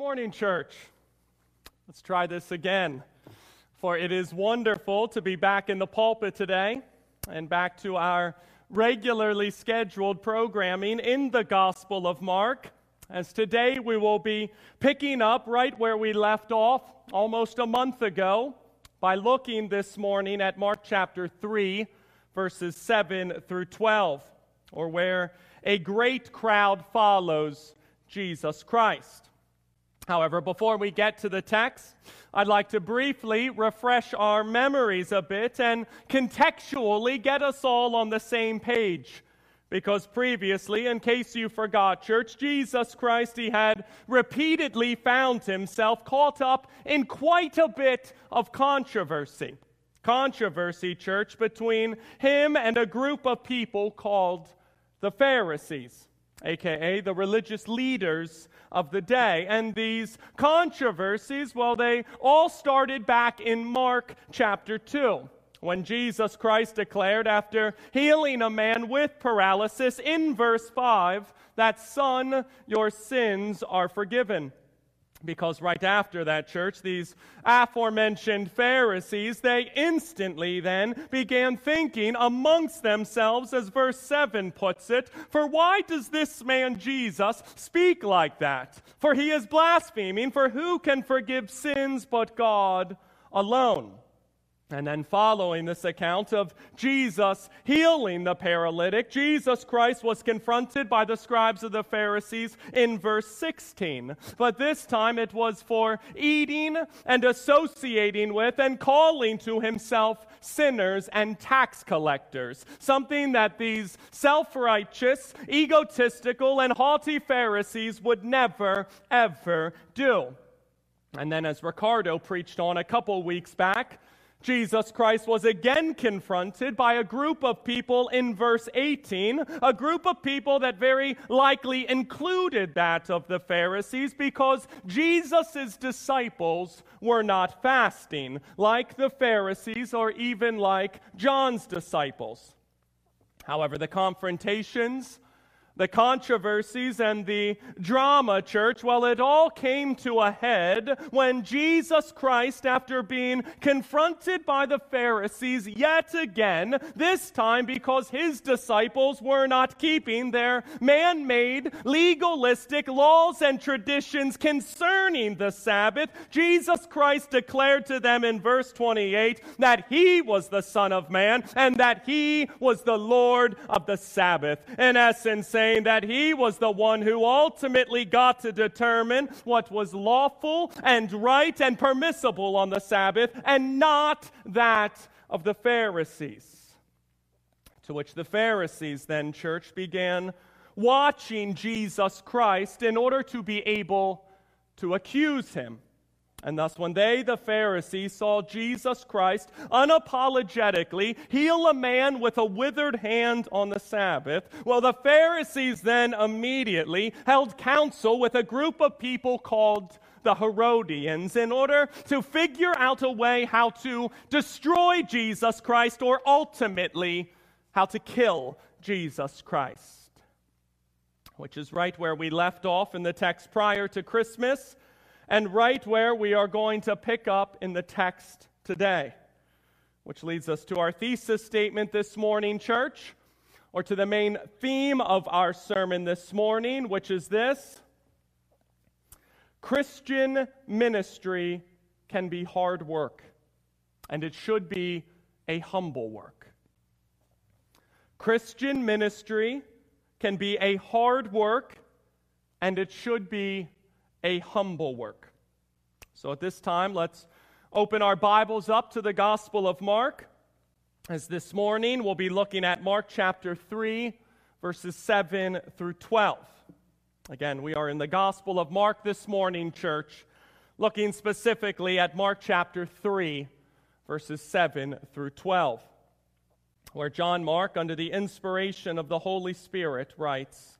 morning, church. Let's try this again. For it is wonderful to be back in the pulpit today and back to our regularly scheduled programming in the Gospel of Mark. As today we will be picking up right where we left off almost a month ago by looking this morning at Mark chapter 3, verses 7 through 12, or where a great crowd follows Jesus Christ. However, before we get to the text, I'd like to briefly refresh our memories a bit and contextually get us all on the same page. Because previously, in case you forgot, church, Jesus Christ, he had repeatedly found himself caught up in quite a bit of controversy. Controversy, church, between him and a group of people called the Pharisees, aka the religious leaders of the day. And these controversies, well, they all started back in Mark chapter 2 when Jesus Christ declared, after healing a man with paralysis in verse 5, that, Son, your sins are forgiven. Because right after that church, these aforementioned Pharisees, they instantly then began thinking amongst themselves, as verse 7 puts it, for why does this man Jesus speak like that? For he is blaspheming, for who can forgive sins but God alone? And then, following this account of Jesus healing the paralytic, Jesus Christ was confronted by the scribes of the Pharisees in verse 16. But this time it was for eating and associating with and calling to himself sinners and tax collectors, something that these self righteous, egotistical, and haughty Pharisees would never, ever do. And then, as Ricardo preached on a couple weeks back, Jesus Christ was again confronted by a group of people in verse 18, a group of people that very likely included that of the Pharisees because Jesus' disciples were not fasting, like the Pharisees or even like John's disciples. However, the confrontations the controversies and the drama, church, well, it all came to a head when Jesus Christ, after being confronted by the Pharisees yet again, this time because his disciples were not keeping their man made legalistic laws and traditions concerning the Sabbath, Jesus Christ declared to them in verse 28 that he was the Son of Man and that he was the Lord of the Sabbath. In essence, saying, saying that he was the one who ultimately got to determine what was lawful and right and permissible on the Sabbath and not that of the Pharisees. To which the Pharisees then, church, began watching Jesus Christ in order to be able to accuse him. And thus, when they, the Pharisees, saw Jesus Christ unapologetically heal a man with a withered hand on the Sabbath, well, the Pharisees then immediately held counsel with a group of people called the Herodians in order to figure out a way how to destroy Jesus Christ or ultimately how to kill Jesus Christ. Which is right where we left off in the text prior to Christmas and right where we are going to pick up in the text today. Which leads us to our thesis statement this morning, church, or to the main theme of our sermon this morning, which is this Christian ministry can be hard work, and it should be a humble work. Christian ministry can be a hard work, and it should be a humble work. So at this time, let's open our Bibles up to the Gospel of Mark. As this morning, we'll be looking at Mark chapter 3, verses 7 through 12. Again, we are in the Gospel of Mark this morning, church, looking specifically at Mark chapter 3, verses 7 through 12, where John Mark, under the inspiration of the Holy Spirit, writes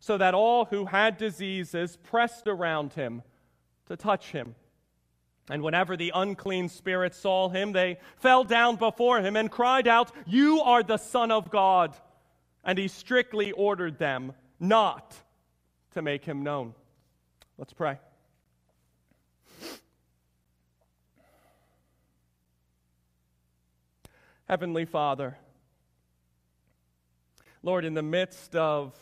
so that all who had diseases pressed around him to touch him. And whenever the unclean spirits saw him, they fell down before him and cried out, You are the Son of God. And he strictly ordered them not to make him known. Let's pray. Heavenly Father, Lord, in the midst of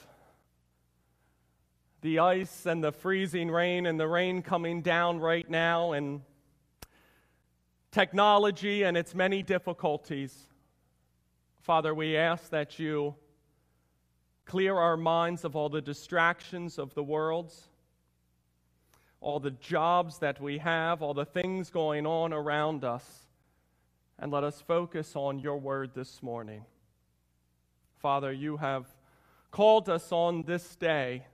the ice and the freezing rain and the rain coming down right now and technology and its many difficulties, Father, we ask that you clear our minds of all the distractions of the world all the jobs that we have, all the things going on around us, and let us focus on your word this morning. Father, you have called us on this day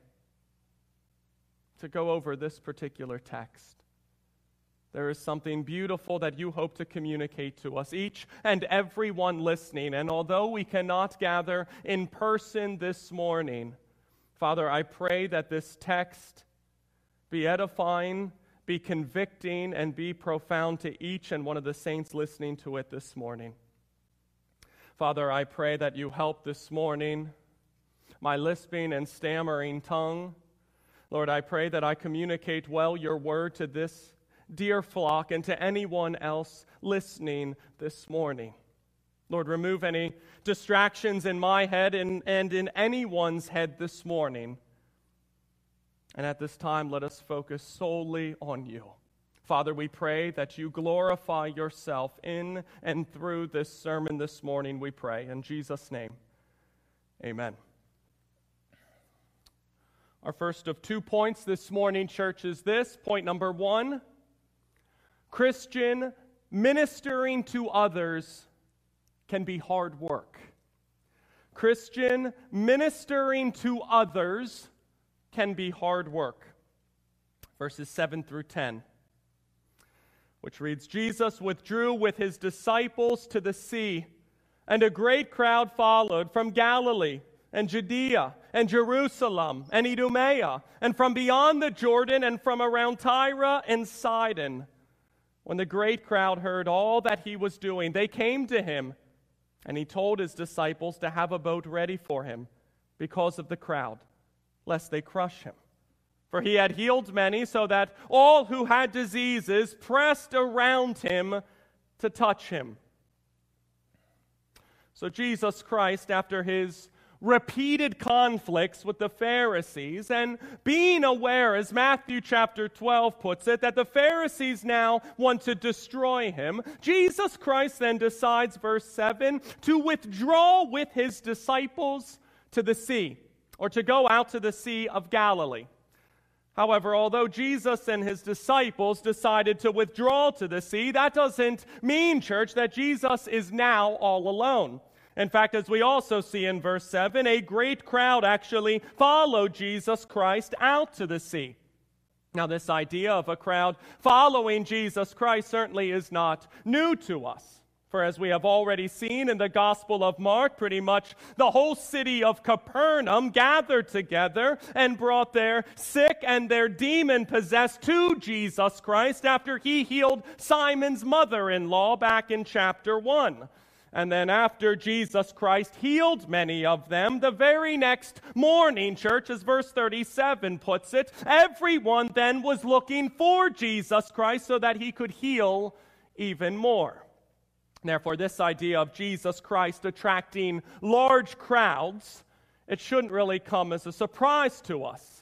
to go over this particular text. There is something beautiful that you hope to communicate to us, each and every one listening. And although we cannot gather in person this morning, Father, I pray that this text be edifying, be convicting, and be profound to each and one of the saints listening to it this morning. Father, I pray that you help this morning my lisping and stammering tongue. Lord, I pray that I communicate well your word to this dear flock and to anyone else listening this morning. Lord, remove any distractions in my head and, and in anyone's head this morning and at this time, let us focus solely on you. Father, we pray that you glorify yourself in and through this sermon this morning, we pray. In Jesus' name, amen. Our first of two points this morning, church, is this. Point number one Christian ministering to others can be hard work. Christian ministering to others can be hard work. Verses 7 through 10, which reads Jesus withdrew with his disciples to the sea, and a great crowd followed from Galilee and Judea and Jerusalem and Idumea and from beyond the Jordan and from around Tyre and Sidon. When the great crowd heard all that he was doing, they came to him, and he told his disciples to have a boat ready for him because of the crowd lest they crush him. For he had healed many, so that all who had diseases pressed around him to touch him. So Jesus Christ, after his repeated conflicts with the Pharisees and being aware, as Matthew chapter 12 puts it, that the Pharisees now want to destroy him, Jesus Christ then decides, verse 7, to withdraw with his disciples to the sea or to go out to the Sea of Galilee. However, although Jesus and his disciples decided to withdraw to the sea, that doesn't mean, church, that Jesus is now all alone. In fact, as we also see in verse 7, a great crowd actually followed Jesus Christ out to the sea. Now, this idea of a crowd following Jesus Christ certainly is not new to us. For as we have already seen in the Gospel of Mark, pretty much the whole city of Capernaum gathered together and brought their sick and their demon possessed to Jesus Christ after he healed Simon's mother in law back in chapter 1. And then, after Jesus Christ healed many of them, the very next morning, church, as verse 37 puts it, everyone then was looking for Jesus Christ so that he could heal even more. Therefore, this idea of Jesus Christ attracting large crowds, it shouldn't really come as a surprise to us.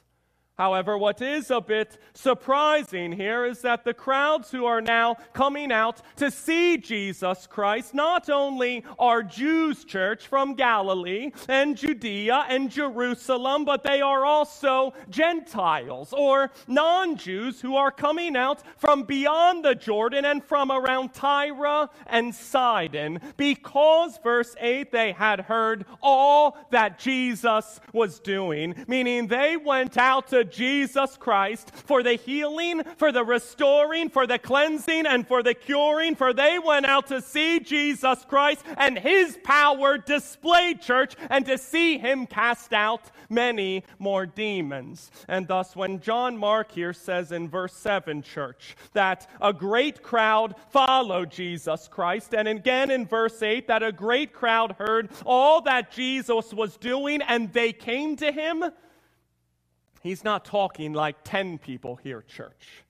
However, what is a bit surprising here is that the crowds who are now coming out to see Jesus Christ not only are Jews, church, from Galilee and Judea and Jerusalem, but they are also Gentiles or non Jews who are coming out from beyond the Jordan and from around Tyre and Sidon. Because, verse 8, they had heard all that Jesus was doing, meaning they went out to Jesus Christ for the healing, for the restoring, for the cleansing, and for the curing, for they went out to see Jesus Christ and his power displayed, church, and to see him cast out many more demons. And thus, when John Mark here says in verse 7, church, that a great crowd followed Jesus Christ, and again in verse 8, that a great crowd heard all that Jesus was doing and they came to him, he's not talking like 10 people here, church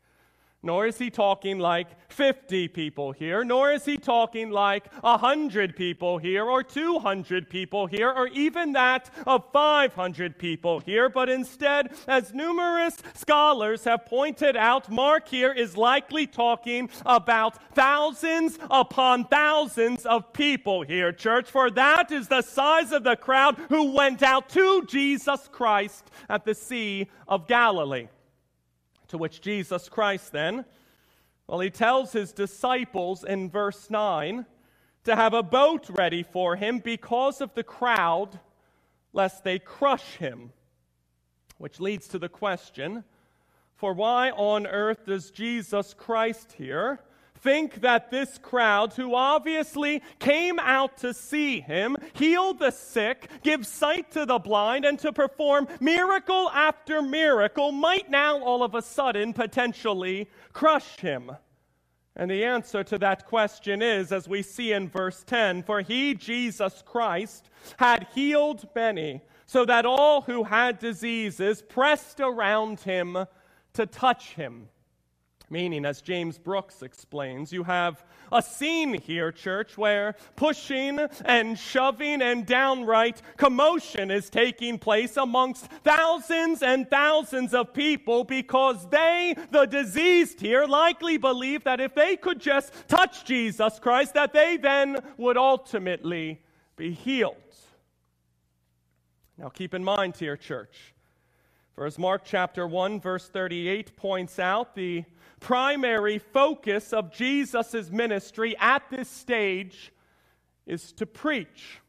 nor is he talking like 50 people here, nor is he talking like 100 people here, or 200 people here, or even that of 500 people here, but instead, as numerous scholars have pointed out, Mark here is likely talking about thousands upon thousands of people here, church, for that is the size of the crowd who went out to Jesus Christ at the Sea of Galilee. To which Jesus Christ then, well, he tells his disciples in verse 9 to have a boat ready for him because of the crowd, lest they crush him. Which leads to the question for why on earth does Jesus Christ here think that this crowd, who obviously came out to see him, heal the sick, give sight to the blind, and to perform miracle after miracle, might now all of a sudden potentially crush him? And the answer to that question is, as we see in verse 10, for he, Jesus Christ, had healed many, so that all who had diseases pressed around him to touch him. Meaning, as James Brooks explains, you have a scene here, church, where pushing and shoving and downright commotion is taking place amongst thousands and thousands of people because they, the diseased here, likely believe that if they could just touch Jesus Christ, that they then would ultimately be healed. Now, keep in mind here, church, for as Mark chapter 1, verse 38 points out, the primary focus of Jesus' ministry at this stage is to preach.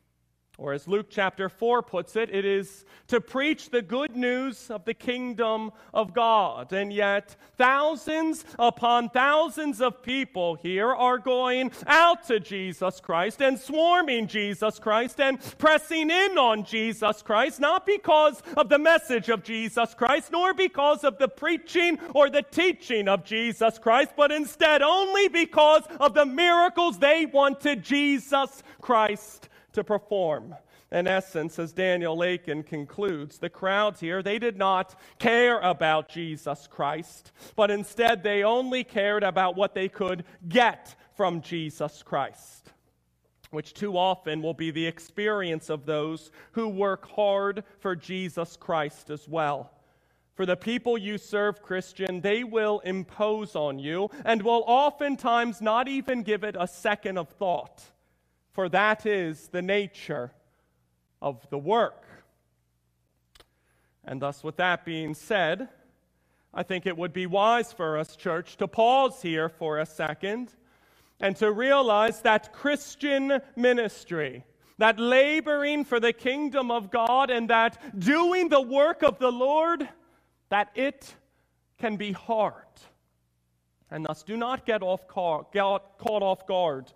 Or, as Luke chapter 4 puts it, it is to preach the good news of the kingdom of God. And yet, thousands upon thousands of people here are going out to Jesus Christ and swarming Jesus Christ and pressing in on Jesus Christ, not because of the message of Jesus Christ, nor because of the preaching or the teaching of Jesus Christ, but instead only because of the miracles they wanted Jesus Christ to perform. In essence, as Daniel Akin concludes, the crowds here, they did not care about Jesus Christ, but instead they only cared about what they could get from Jesus Christ, which too often will be the experience of those who work hard for Jesus Christ as well. For the people you serve, Christian, they will impose on you and will oftentimes not even give it a second of thought for that is the nature of the work. And thus, with that being said, I think it would be wise for us, church, to pause here for a second and to realize that Christian ministry, that laboring for the kingdom of God and that doing the work of the Lord, that it can be hard. And thus, do not get, off get caught off guard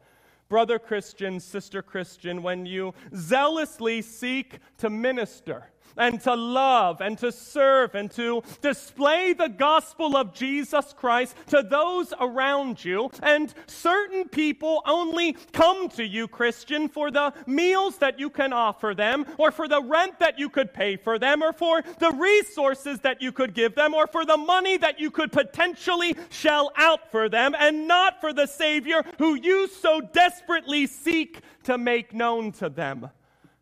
brother Christian, sister Christian, when you zealously seek to minister and to love and to serve and to display the gospel of Jesus Christ to those around you. And certain people only come to you, Christian, for the meals that you can offer them, or for the rent that you could pay for them, or for the resources that you could give them, or for the money that you could potentially shell out for them, and not for the Savior who you so desperately seek to make known to them.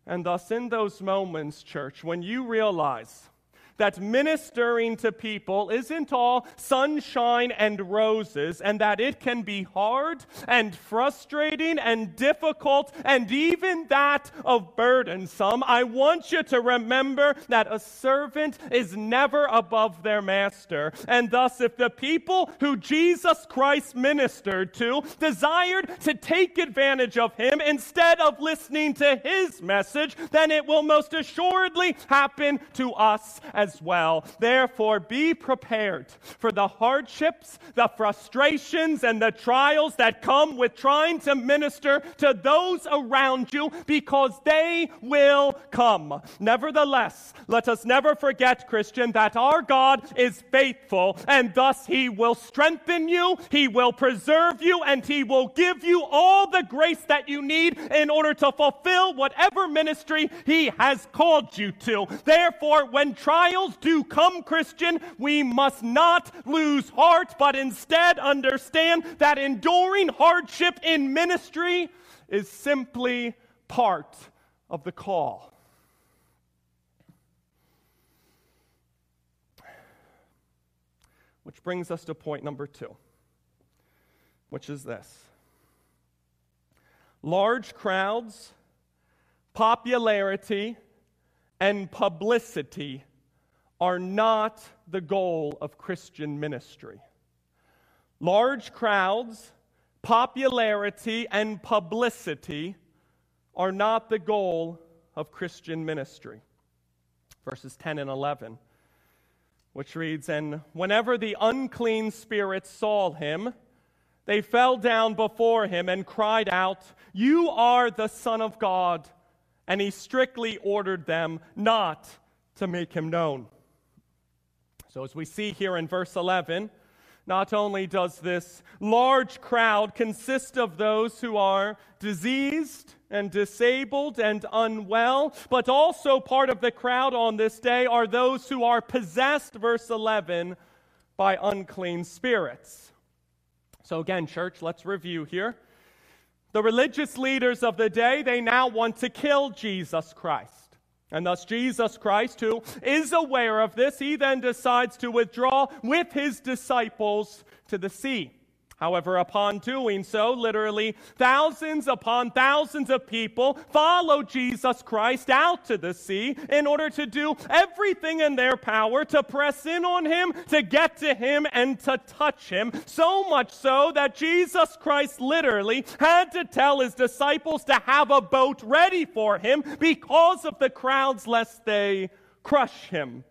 And thus, in those moments, church, when you realize that ministering to people isn't all sunshine and roses, and that it can be hard and frustrating and difficult, and even that of burdensome. I want you to remember that a servant is never above their master. And thus, if the people who Jesus Christ ministered to desired to take advantage of him instead of listening to his message, then it will most assuredly happen to us as as well. Therefore, be prepared for the hardships, the frustrations, and the trials that come with trying to minister to those around you because they will come. Nevertheless, let us never forget, Christian, that our God is faithful and thus he will strengthen you, he will preserve you, and he will give you all the grace that you need in order to fulfill whatever ministry he has called you to. Therefore, when trials do come, Christian, we must not lose heart, but instead understand that enduring hardship in ministry is simply part of the call. Which brings us to point number two, which is this large crowds, popularity, and publicity are not the goal of Christian ministry. Large crowds, popularity, and publicity are not the goal of Christian ministry. Verses 10 and 11, which reads And whenever the unclean spirits saw him, they fell down before him and cried out, You are the Son of God. And he strictly ordered them not to make him known. So, as we see here in verse 11, not only does this large crowd consist of those who are diseased and disabled and unwell, but also part of the crowd on this day are those who are possessed, verse 11, by unclean spirits. So, again, church, let's review here. The religious leaders of the day, they now want to kill Jesus Christ. And thus, Jesus Christ, who is aware of this, he then decides to withdraw with his disciples to the sea. However, upon doing so, literally thousands upon thousands of people follow Jesus Christ out to the sea in order to do everything in their power to press in on him, to get to him, and to touch him. So much so that Jesus Christ literally had to tell his disciples to have a boat ready for him because of the crowds, lest they crush him.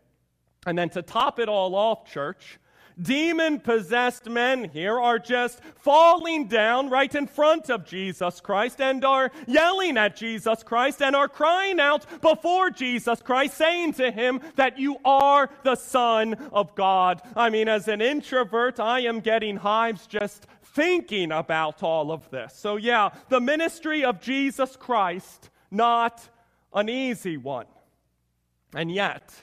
And then to top it all off, church, demon possessed men here are just falling down right in front of Jesus Christ and are yelling at Jesus Christ and are crying out before Jesus Christ, saying to him that you are the Son of God. I mean, as an introvert, I am getting hives just thinking about all of this. So, yeah, the ministry of Jesus Christ, not an easy one. And yet,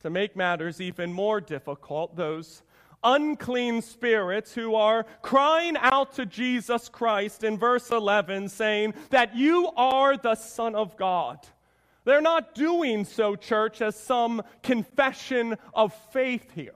to make matters even more difficult, those unclean spirits who are crying out to Jesus Christ in verse 11, saying that you are the Son of God. They're not doing so, church, as some confession of faith here.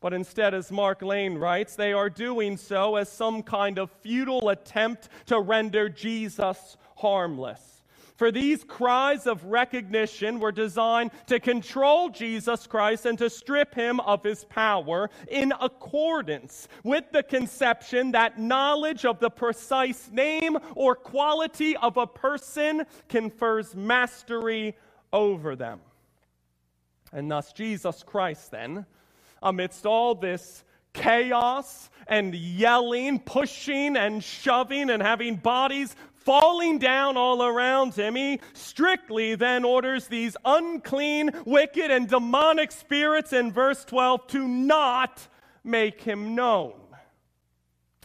But instead, as Mark Lane writes, they are doing so as some kind of futile attempt to render Jesus harmless. For these cries of recognition were designed to control Jesus Christ and to strip him of his power in accordance with the conception that knowledge of the precise name or quality of a person confers mastery over them. And thus, Jesus Christ, then, amidst all this chaos and yelling, pushing and shoving and having bodies falling down all around him, he strictly then orders these unclean, wicked, and demonic spirits in verse 12 to not make him known,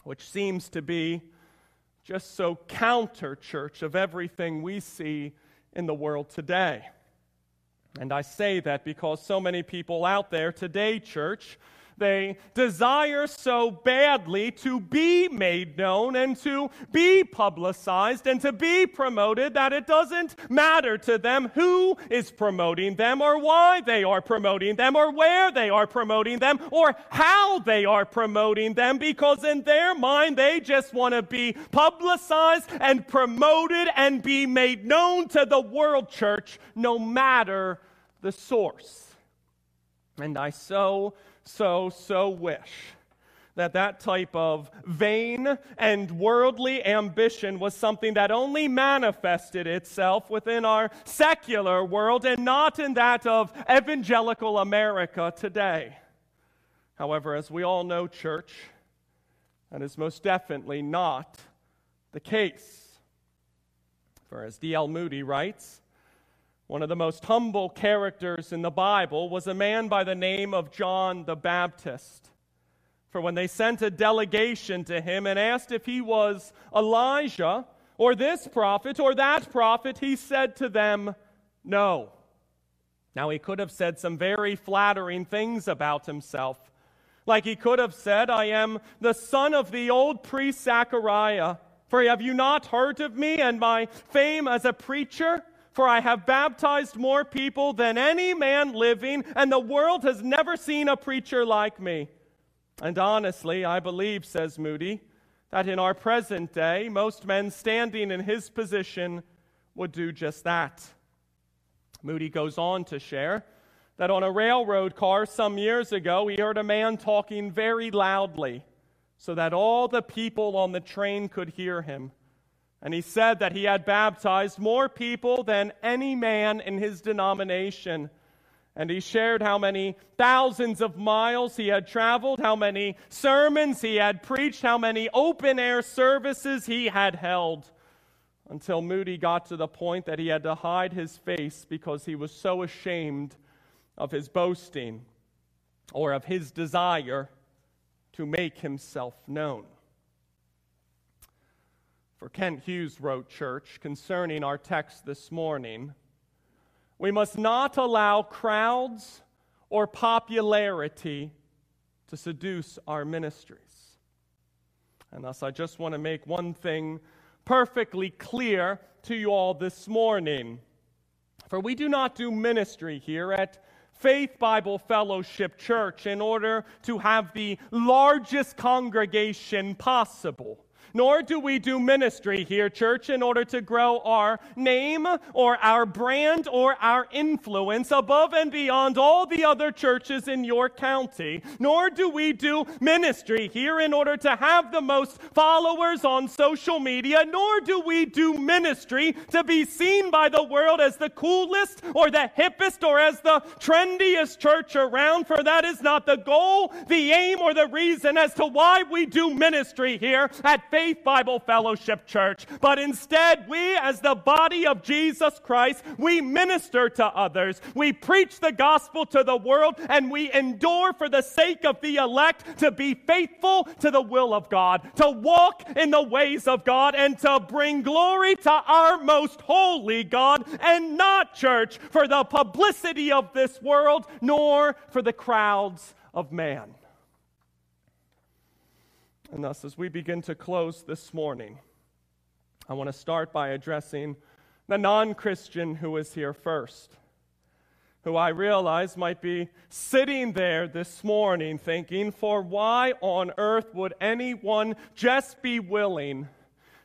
which seems to be just so counter, church, of everything we see in the world today. And I say that because so many people out there today, church, they desire so badly to be made known and to be publicized and to be promoted that it doesn't matter to them who is promoting them or why they are promoting them or where they are promoting them or how they are promoting them because in their mind they just want to be publicized and promoted and be made known to the world church no matter the source. And I so so, so wish that that type of vain and worldly ambition was something that only manifested itself within our secular world and not in that of evangelical America today. However, as we all know, church, that is most definitely not the case. For as D.L. Moody writes, one of the most humble characters in the Bible was a man by the name of John the Baptist. For when they sent a delegation to him and asked if he was Elijah or this prophet or that prophet, he said to them, No. Now, he could have said some very flattering things about himself. Like he could have said, I am the son of the old priest Zachariah. For have you not heard of me and my fame as a preacher? For I have baptized more people than any man living, and the world has never seen a preacher like me. And honestly, I believe, says Moody, that in our present day, most men standing in his position would do just that. Moody goes on to share that on a railroad car some years ago, he heard a man talking very loudly so that all the people on the train could hear him. And he said that he had baptized more people than any man in his denomination. And he shared how many thousands of miles he had traveled, how many sermons he had preached, how many open air services he had held. Until Moody got to the point that he had to hide his face because he was so ashamed of his boasting or of his desire to make himself known. For Kent Hughes wrote, Church, concerning our text this morning we must not allow crowds or popularity to seduce our ministries. And thus, I just want to make one thing perfectly clear to you all this morning. For we do not do ministry here at Faith Bible Fellowship Church in order to have the largest congregation possible nor do we do ministry here, church, in order to grow our name or our brand or our influence above and beyond all the other churches in your county. Nor do we do ministry here in order to have the most followers on social media. Nor do we do ministry to be seen by the world as the coolest or the hippest or as the trendiest church around, for that is not the goal, the aim, or the reason as to why we do ministry here at Faith Faith Bible Fellowship Church, but instead, we, as the body of Jesus Christ, we minister to others. We preach the gospel to the world, and we endure for the sake of the elect to be faithful to the will of God, to walk in the ways of God, and to bring glory to our most holy God, and not church for the publicity of this world, nor for the crowds of man. And thus, as we begin to close this morning, I want to start by addressing the non Christian who is here first, who I realize might be sitting there this morning thinking, for why on earth would anyone just be willing?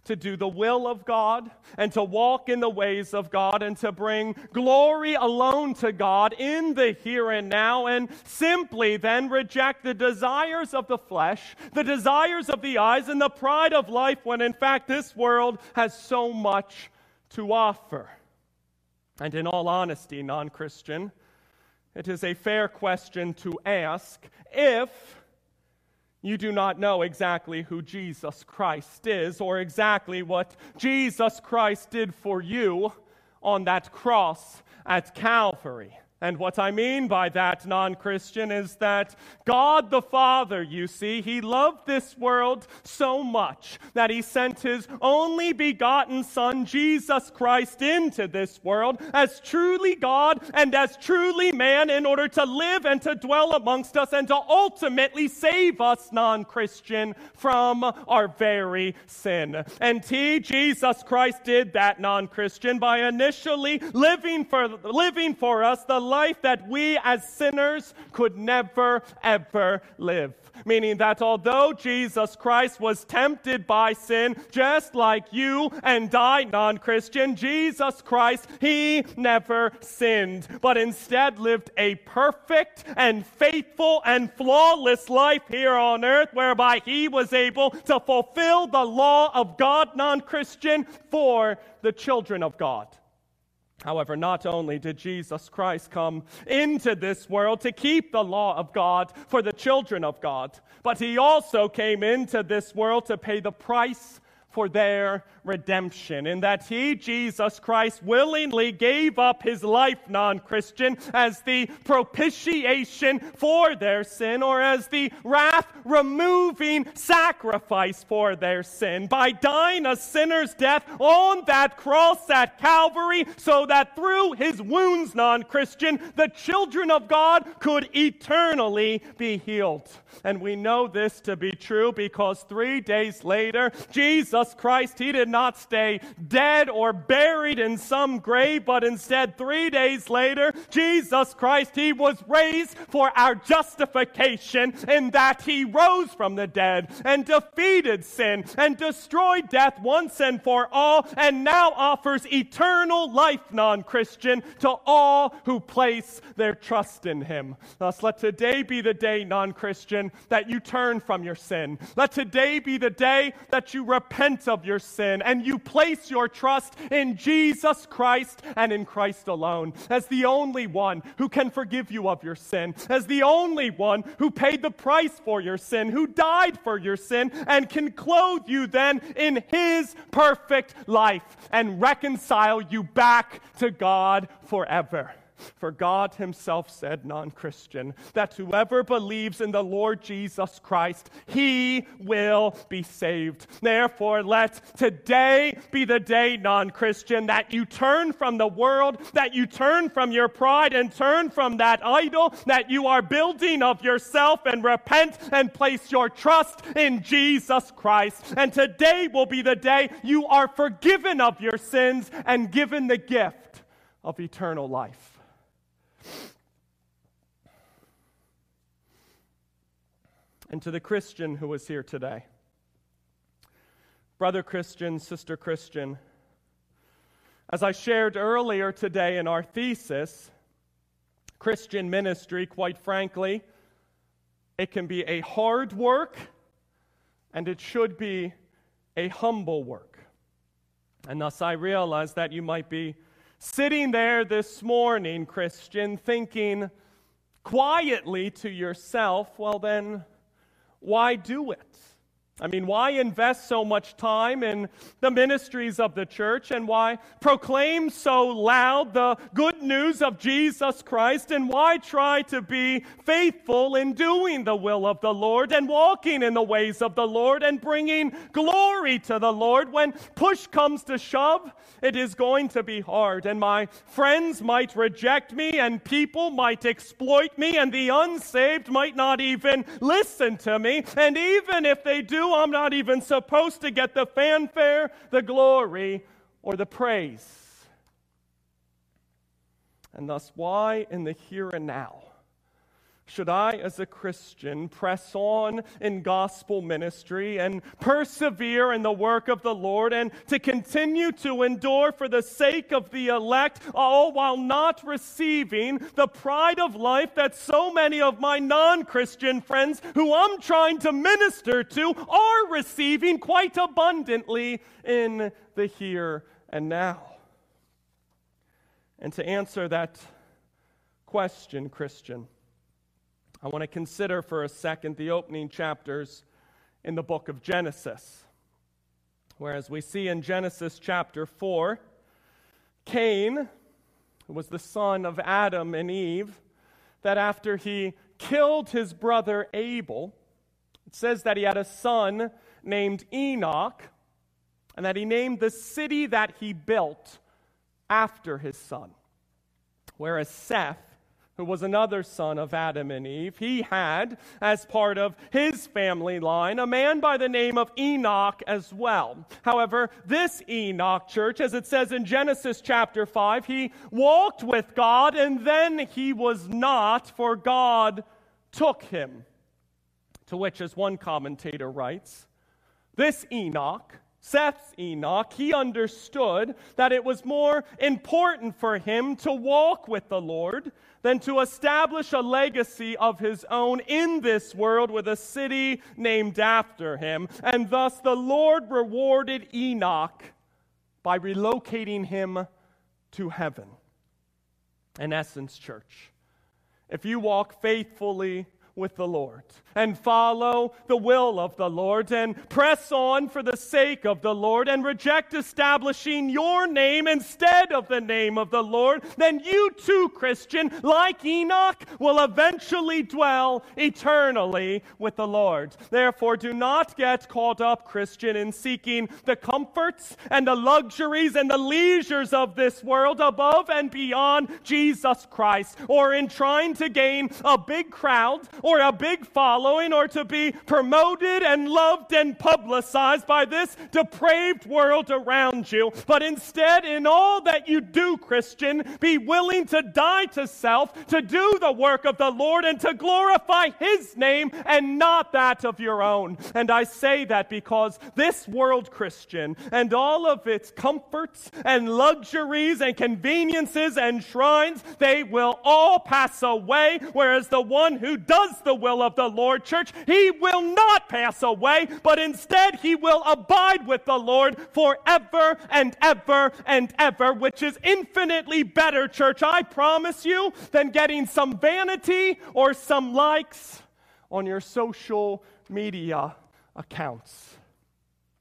To do the will of God and to walk in the ways of God and to bring glory alone to God in the here and now and simply then reject the desires of the flesh, the desires of the eyes, and the pride of life when in fact this world has so much to offer. And in all honesty, non Christian, it is a fair question to ask if you do not know exactly who Jesus Christ is or exactly what Jesus Christ did for you on that cross at Calvary. And what I mean by that, non Christian, is that God the Father, you see, He loved this world so much that He sent His only begotten Son, Jesus Christ, into this world as truly God and as truly man in order to live and to dwell amongst us and to ultimately save us, non Christian, from our very sin. And He, Jesus Christ, did that, non Christian, by initially living for, living for us the life that we as sinners could never, ever live. Meaning that although Jesus Christ was tempted by sin, just like you and I, non Christian, Jesus Christ, he never sinned, but instead lived a perfect and faithful and flawless life here on earth, whereby he was able to fulfill the law of God, non Christian, for the children of God. However, not only did Jesus Christ come into this world to keep the law of God for the children of God, but he also came into this world to pay the price for their redemption, in that he, Jesus Christ, willingly gave up his life, non Christian, as the propitiation for their sin, or as the wrath removing sacrifice for their sin, by dying a sinner's death on that cross at Calvary, so that through his wounds, non Christian, the children of God could eternally be healed. And we know this to be true because three days later, Jesus Christ, he did not stay dead or buried in some grave, but instead, three days later, Jesus Christ, he was raised for our justification in that he rose from the dead and defeated sin and destroyed death once and for all, and now offers eternal life, non Christian, to all who place their trust in him. Thus, let today be the day, non Christian, that you turn from your sin. Let today be the day that you repent of your sin and you place your trust in Jesus Christ and in Christ alone as the only one who can forgive you of your sin, as the only one who paid the price for your sin, who died for your sin, and can clothe you then in his perfect life and reconcile you back to God forever. For God Himself said, non Christian, that whoever believes in the Lord Jesus Christ, he will be saved. Therefore, let today be the day, non Christian, that you turn from the world, that you turn from your pride and turn from that idol that you are building of yourself and repent and place your trust in Jesus Christ. And today will be the day you are forgiven of your sins and given the gift of eternal life. And to the Christian who is here today, brother Christian, sister Christian, as I shared earlier today in our thesis, Christian ministry, quite frankly, it can be a hard work and it should be a humble work. And thus I realize that you might be sitting there this morning, Christian, thinking quietly to yourself, well, then, why do it? I mean, why invest so much time in the ministries of the church and why proclaim so loud the good news of Jesus Christ and why try to be faithful in doing the will of the Lord and walking in the ways of the Lord and bringing glory to the Lord when push comes to shove? It is going to be hard and my friends might reject me and people might exploit me and the unsaved might not even listen to me. And even if they do, I'm not even supposed to get the fanfare, the glory, or the praise. And thus, why in the here and now? Should I, as a Christian, press on in gospel ministry and persevere in the work of the Lord and to continue to endure for the sake of the elect, all while not receiving the pride of life that so many of my non Christian friends who I'm trying to minister to are receiving quite abundantly in the here and now? And to answer that question, Christian, I want to consider for a second the opening chapters in the book of Genesis. Whereas we see in Genesis chapter 4, Cain, who was the son of Adam and Eve, that after he killed his brother Abel, it says that he had a son named Enoch, and that he named the city that he built after his son. Whereas Seth who was another son of Adam and Eve, he had, as part of his family line, a man by the name of Enoch as well. However, this Enoch, church, as it says in Genesis chapter 5, he walked with God and then he was not, for God took him. To which, as one commentator writes, this Enoch, Seth's Enoch, he understood that it was more important for him to walk with the Lord than to establish a legacy of his own in this world with a city named after him. And thus the Lord rewarded Enoch by relocating him to heaven. In essence, church, if you walk faithfully with the Lord and follow the will of the Lord and press on for the sake of the Lord and reject establishing your name instead of the name of the Lord, then you too, Christian, like Enoch, will eventually dwell eternally with the Lord. Therefore, do not get caught up, Christian, in seeking the comforts and the luxuries and the leisures of this world above and beyond Jesus Christ, or in trying to gain a big crowd or a big following or to be promoted and loved and publicized by this depraved world around you. But instead, in all that you do, Christian, be willing to die to self, to do the work of the Lord, and to glorify His name and not that of your own. And I say that because this world, Christian, and all of its comforts and luxuries and conveniences and shrines, they will all pass away, whereas the one who does the will of the Lord, church, he will not pass away, but instead he will abide with the Lord forever and ever and ever, which is infinitely better, church, I promise you, than getting some vanity or some likes on your social media accounts.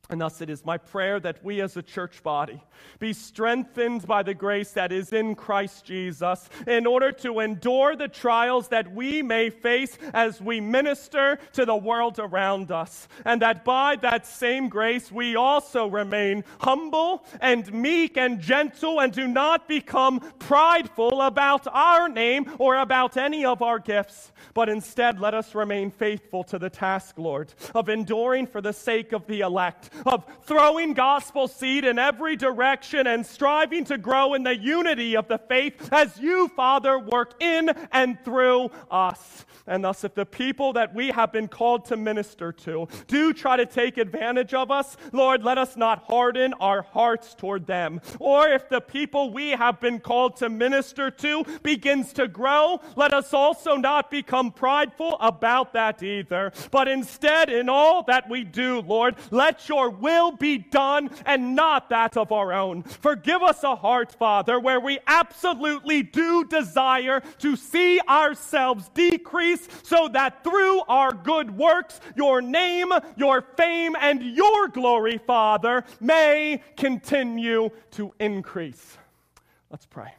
And thus it is my prayer that we as a church body be strengthened by the grace that is in Christ Jesus in order to endure the trials that we may face as we minister to the world around us. And that by that same grace we also remain humble and meek and gentle and do not become prideful about our name or about any of our gifts. But instead let us remain faithful to the task, Lord, of enduring for the sake of the elect of throwing gospel seed in every direction and striving to grow in the unity of the faith as you, Father, work in and through us. And thus, if the people that we have been called to minister to do try to take advantage of us, Lord, let us not harden our hearts toward them. Or if the people we have been called to minister to begins to grow, let us also not become prideful about that either. But instead, in all that we do, Lord, let your will be done and not that of our own. Forgive us a heart, Father, where we absolutely do desire to see ourselves decrease so that through our good works, your name, your fame, and your glory, Father, may continue to increase. Let's pray.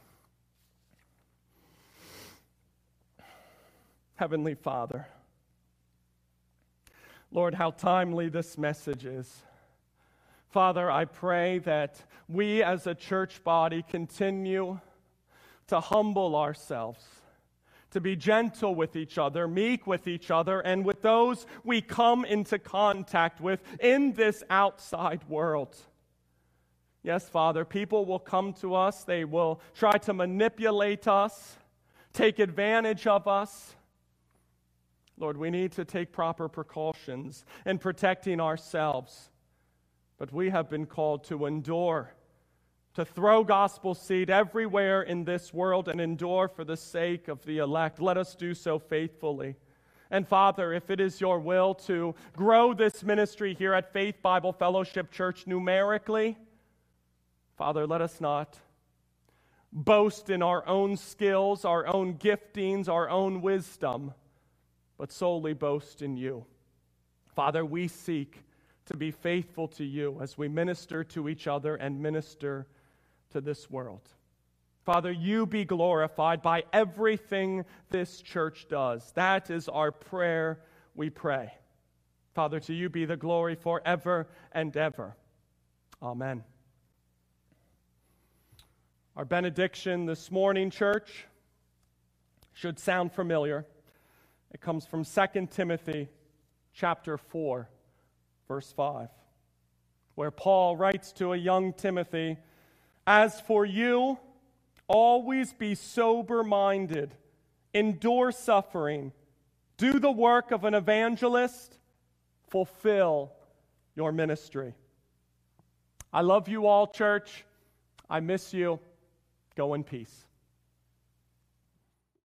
Heavenly Father, Lord, how timely this message is. Father, I pray that we as a church body continue to humble ourselves, to be gentle with each other, meek with each other, and with those we come into contact with in this outside world. Yes, Father, people will come to us, they will try to manipulate us, take advantage of us. Lord, we need to take proper precautions in protecting ourselves but we have been called to endure, to throw gospel seed everywhere in this world and endure for the sake of the elect. Let us do so faithfully. And Father, if it is your will to grow this ministry here at Faith Bible Fellowship Church numerically, Father, let us not boast in our own skills, our own giftings, our own wisdom, but solely boast in you. Father, we seek to be faithful to you as we minister to each other and minister to this world. Father, you be glorified by everything this church does. That is our prayer, we pray. Father, to you be the glory forever and ever. Amen. Our benediction this morning, church, should sound familiar. It comes from 2 Timothy chapter 4, verse 5, where Paul writes to a young Timothy, As for you, always be sober minded, endure suffering, do the work of an evangelist, fulfill your ministry. I love you all, church. I miss you. Go in peace.